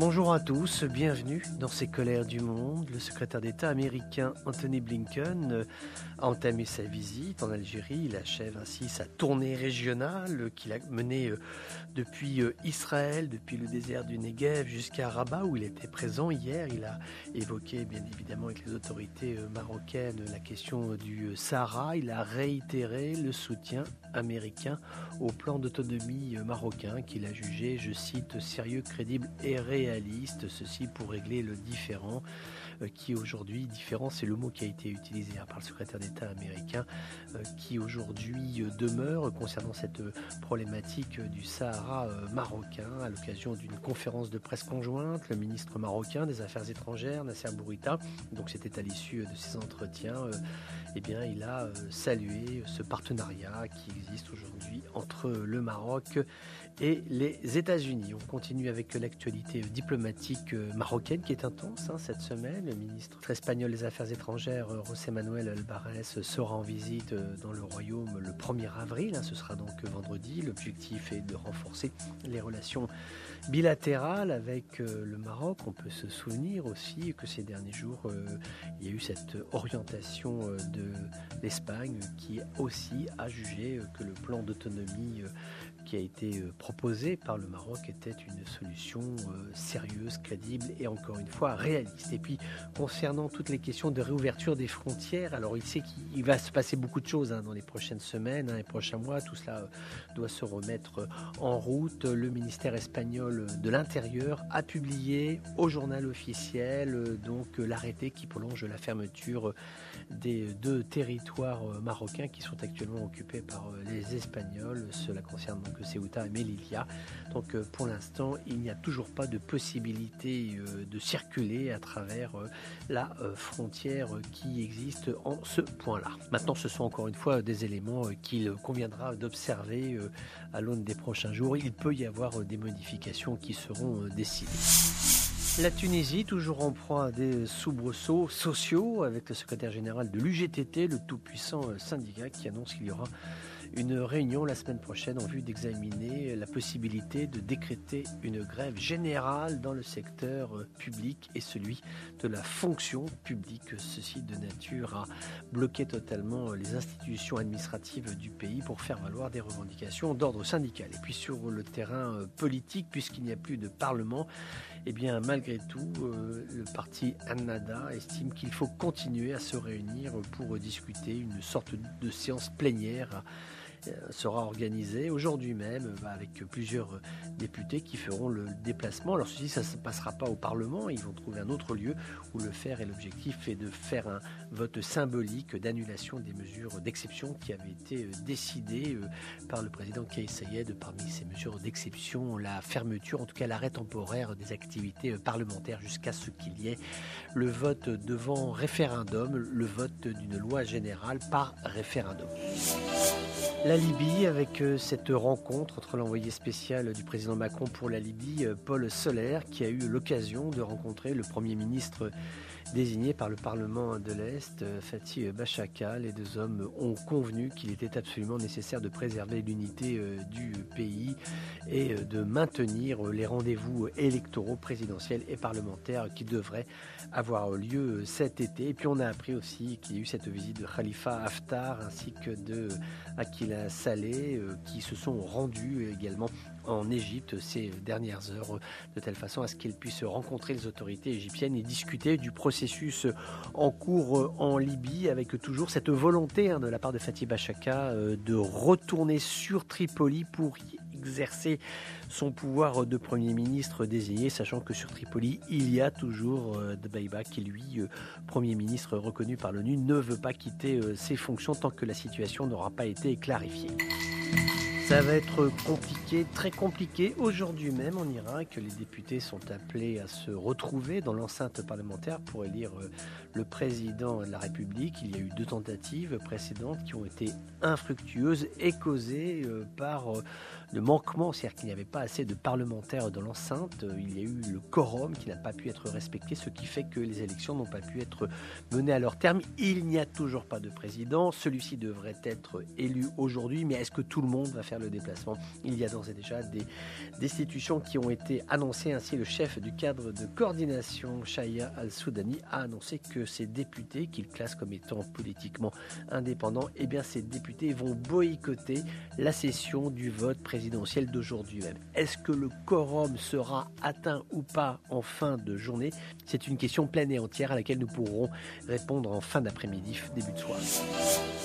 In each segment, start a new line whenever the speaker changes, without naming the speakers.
Bonjour à tous, bienvenue dans ces colères du monde. Le secrétaire d'État américain Anthony Blinken a entamé sa visite en Algérie. Il achève ainsi sa tournée régionale qu'il a menée euh, depuis euh, Israël, depuis le désert du Negev jusqu'à Rabat où il était présent hier. Il a évoqué bien évidemment avec les autorités euh, marocaines la question du Sahara. Il a réitéré le soutien américain au plan d'autonomie marocain qu'il a jugé, je cite, sérieux, crédible et Ceci pour régler le différent euh, qui aujourd'hui, différent, c'est le mot qui a été utilisé hein, par le secrétaire d'État américain, euh, qui aujourd'hui euh, demeure concernant cette problématique du Sahara marocain à l'occasion d'une conférence de presse conjointe. Le ministre marocain des Affaires étrangères, Nasser Bourita, donc c'était à l'issue de ces entretiens, eh bien, il a salué ce partenariat qui existe aujourd'hui entre le Maroc et les États-Unis. On continue avec l'actualité diplomatique marocaine qui est intense hein, cette semaine. Le ministre espagnol des Affaires étrangères, José Manuel Alvarez, sera en visite dans le royaume le 1er avril. Hein, ce sera donc vendredi. L'objectif est de renforcer les relations bilatérales avec euh, le Maroc. On peut se souvenir aussi que ces derniers jours, euh, il y a eu cette orientation euh, de l'Espagne qui aussi a jugé que le plan d'autonomie qui a été euh, proposé par le Maroc était une solution euh, sérieuse, crédible et encore une fois réaliste. Et puis concernant toutes les questions de réouverture des frontières, alors il sait qu'il va se passer beaucoup de choses hein, dans les prochaines semaines, hein, les prochains mois, tout cela euh, doit se remettre en route. Le ministère espagnol de l'Intérieur a publié au journal officiel donc l'arrêté qui prolonge la fermeture des deux territoires marocains qui sont actuellement occupés par les Espagnols. Cela concerne donc Ceuta et Melilla. Donc euh, pour l'instant, il n'y a toujours pas de possibilité euh, de circuler à travers euh, la frontière qui existe en ce point-là. Maintenant, ce sont encore une fois des éléments qu'il conviendra d'observer à l'aune des prochains jours. Il peut y avoir des modifications qui seront décidées. La Tunisie, toujours en proie à des soubresauts sociaux, avec le secrétaire général de l'UGTT, le tout-puissant syndicat, qui annonce qu'il y aura une réunion la semaine prochaine en vue d'examiner la possibilité de décréter une grève générale dans le secteur euh, public et celui de la fonction publique. Ceci de nature à bloquer totalement les institutions administratives du pays pour faire valoir des revendications d'ordre syndical. Et puis sur le terrain euh, politique, puisqu'il n'y a plus de parlement, eh bien malgré tout, euh, le parti Annada estime qu'il faut continuer à se réunir pour discuter une sorte de séance plénière euh, sera organisé aujourd'hui même bah, avec plusieurs euh, députés qui feront le déplacement. Alors ceci, ça ne se passera pas au Parlement, ils vont trouver un autre lieu où le faire et l'objectif est de faire un vote symbolique d'annulation des mesures d'exception qui avaient été euh, décidées par le président Kay Sayed. Parmi ces mesures d'exception, la fermeture, en tout cas l'arrêt temporaire des activités parlementaires jusqu'à ce qu'il y ait le vote devant référendum, le vote d'une loi générale par référendum. La Libye, avec euh, cette rencontre entre l'envoyé spécial du président Macron pour la Libye, euh, Paul Solaire, qui a eu l'occasion de rencontrer le Premier ministre désigné par le Parlement de l'Est, euh, Fatih Bachaka. Les deux hommes ont convenu qu'il était absolument nécessaire de préserver l'unité du pays et de maintenir les rendez-vous électoraux présidentiels et parlementaires qui devraient avoir lieu cet été. Et puis on a appris aussi qu'il y a eu cette visite de Khalifa Haftar ainsi que de Akila Saleh euh, qui se sont rendus également en Égypte ces dernières heures de telle façon à ce qu'ils puissent rencontrer les autorités égyptiennes et discuter du processus en cours en Libye avec toujours cette volonté hein, de la part de Fatih Bachaka euh, de retourner sur Tripoli pour y exercer son pouvoir de Premier ministre désigné, sachant que sur Tripoli, il y a toujours euh, Dbeiba qui, lui, euh, Premier ministre reconnu par l'ONU, ne veut pas quitter euh, ses fonctions tant que la situation n'aura pas été clarifiée. Ça va être compliqué, très compliqué. Aujourd'hui même en Irak, les députés sont appelés à se retrouver dans l'enceinte parlementaire pour élire euh, le président de la République. Il y a eu deux tentatives précédentes qui ont été infructueuses et causées euh, par euh, le manquement, c'est-à-dire qu'il n'y avait pas assez de parlementaires dans l'enceinte. Il y a eu le quorum qui n'a pas pu être respecté, ce qui fait que les élections n'ont pas pu être menées à leur terme. Il n'y a toujours pas de président. Celui-ci devrait être élu aujourd'hui, mais est-ce que tout le monde va faire le déplacement Il y a d'ores et déjà des destitutions qui ont été annoncées. Ainsi, le chef du cadre de coordination, Shaya al-Soudani, a annoncé que ces députés, qu'il classe comme étant politiquement indépendants, eh bien, ces députés vont boycotter la session du vote présidentiel d'aujourd'hui même. Est-ce que le quorum sera atteint ou pas en fin de journée? C'est une question pleine et entière à laquelle nous pourrons répondre en fin d'après-midi, début de soirée.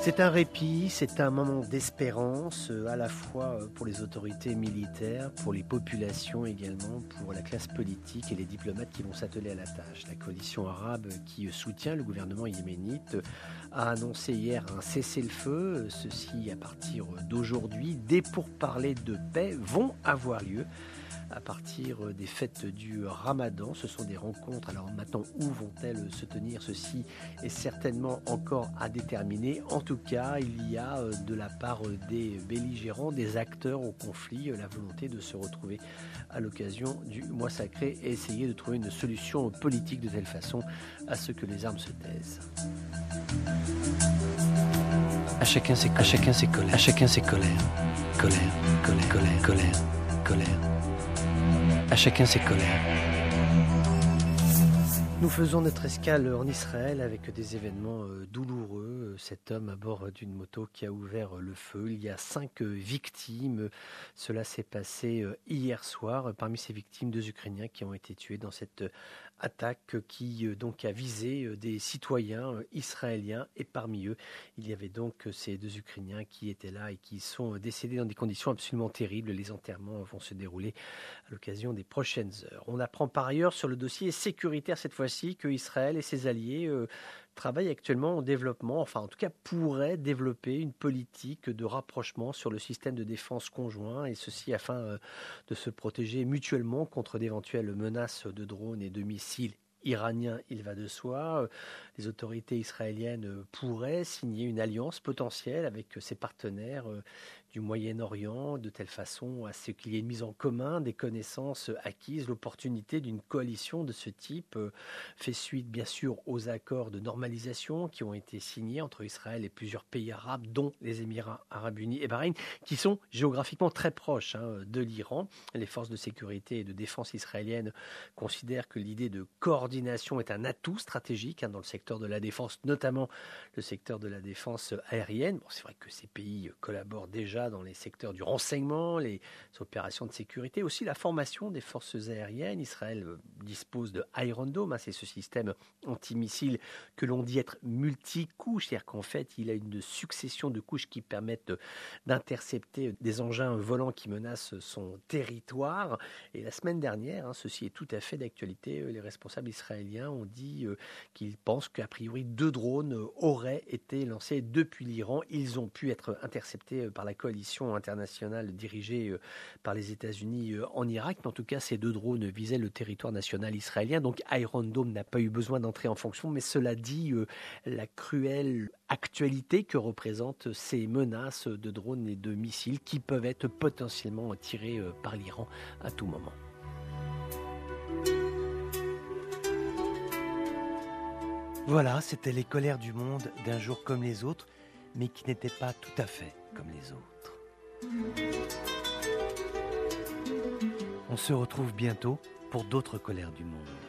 C'est un répit, c'est un moment d'espérance, euh, à la fois euh, pour les autorités militaires, pour les populations également, pour la classe politique et les diplomates qui vont s'atteler à la tâche. La coalition arabe qui soutient le gouvernement yéménite a annoncé hier un cessez-le-feu. Ceci à partir d'aujourd'hui. Des pourparlers de paix vont avoir lieu à partir des fêtes du Ramadan. Ce sont des rencontres. Alors maintenant, où vont-elles se tenir? Ceci est certainement encore à déterminer. En tout cas, il y a euh, de la part des belligérants, des acteurs au conflit, la volonté de se retrouver à l'occasion du mois sacré et essayer de trouver une solution politique de telle façon à ce que les armes se taisent. À chacun ses, à chacun ses colères. À chacun ses colères. Colère, colère, colère, colère, colère. À chacun ses colères. Nous faisons notre escale en Israël avec des événements euh, douloureux. Cet homme à bord d'une moto qui a ouvert le feu. Il y a cinq victimes. Cela s'est passé euh, hier soir. Parmi ces victimes, deux Ukrainiens qui ont été tués dans cette attaque qui euh, donc a visé euh, des citoyens euh, israéliens et parmi eux il y avait donc ces deux Ukrainiens qui étaient là et qui sont décédés dans des conditions absolument terribles. Les enterrements vont se dérouler à l'occasion des prochaines heures. On apprend par ailleurs sur le dossier sécuritaire cette fois-ci que Israël et ses alliés travaille actuellement en développement, enfin en tout cas pourrait développer une politique de rapprochement sur le système de défense conjoint, et ceci afin euh, de se protéger mutuellement contre d'éventuelles menaces de drones et de missiles iraniens, il va de soi. Les autorités israéliennes pourraient signer une alliance potentielle avec ses partenaires euh, du Moyen-Orient, de telle façon à ce qu'il y ait une mise en commun des connaissances acquises. L'opportunité d'une coalition de ce type euh, fait suite bien sûr aux accords de normalisation qui ont été signés entre Israël et plusieurs pays arabes, dont les Émirats arabes unis et Bahreïn, qui sont géographiquement très proches hein, de l'Iran. Les forces de sécurité et de défense israéliennes considèrent que l'idée de coordination est un atout stratégique hein, dans le secteur de la défense, notamment le secteur de la défense aérienne. Bon, c'est vrai que ces pays collaborent déjà dans les secteurs du renseignement, les opérations de sécurité, aussi la formation des forces aériennes. Israël euh, dispose de Iron Dome, hein, c'est ce système antimissile que l'on dit être multicouche, c'est-à-dire qu'en fait il a une succession de couches qui permettent d'intercepter des engins volants qui menacent son territoire. Et la semaine dernière, hein, ceci est tout à fait d'actualité, euh, les responsables israéliens ont dit euh, qu'ils pensent qu'a priori deux drones auraient été lancés depuis l'Iran. Ils ont pu être interceptés par la coalition internationale dirigée euh, par les États-Unis euh, en Irak. Mais en tout cas, ces deux drones visaient le territoire national israélien. Donc Iron Dome n'a pas eu besoin d'entrer en fonction. Mais cela dit, euh, la cruelle actualité que représentent ces menaces de drones et de missiles qui peuvent être potentiellement tirés par l'Iran à tout moment. Voilà, c'était les colères du monde d'un jour comme les autres, mais qui n'étaient pas tout à fait comme les autres. On se retrouve bientôt pour d'autres colères du monde.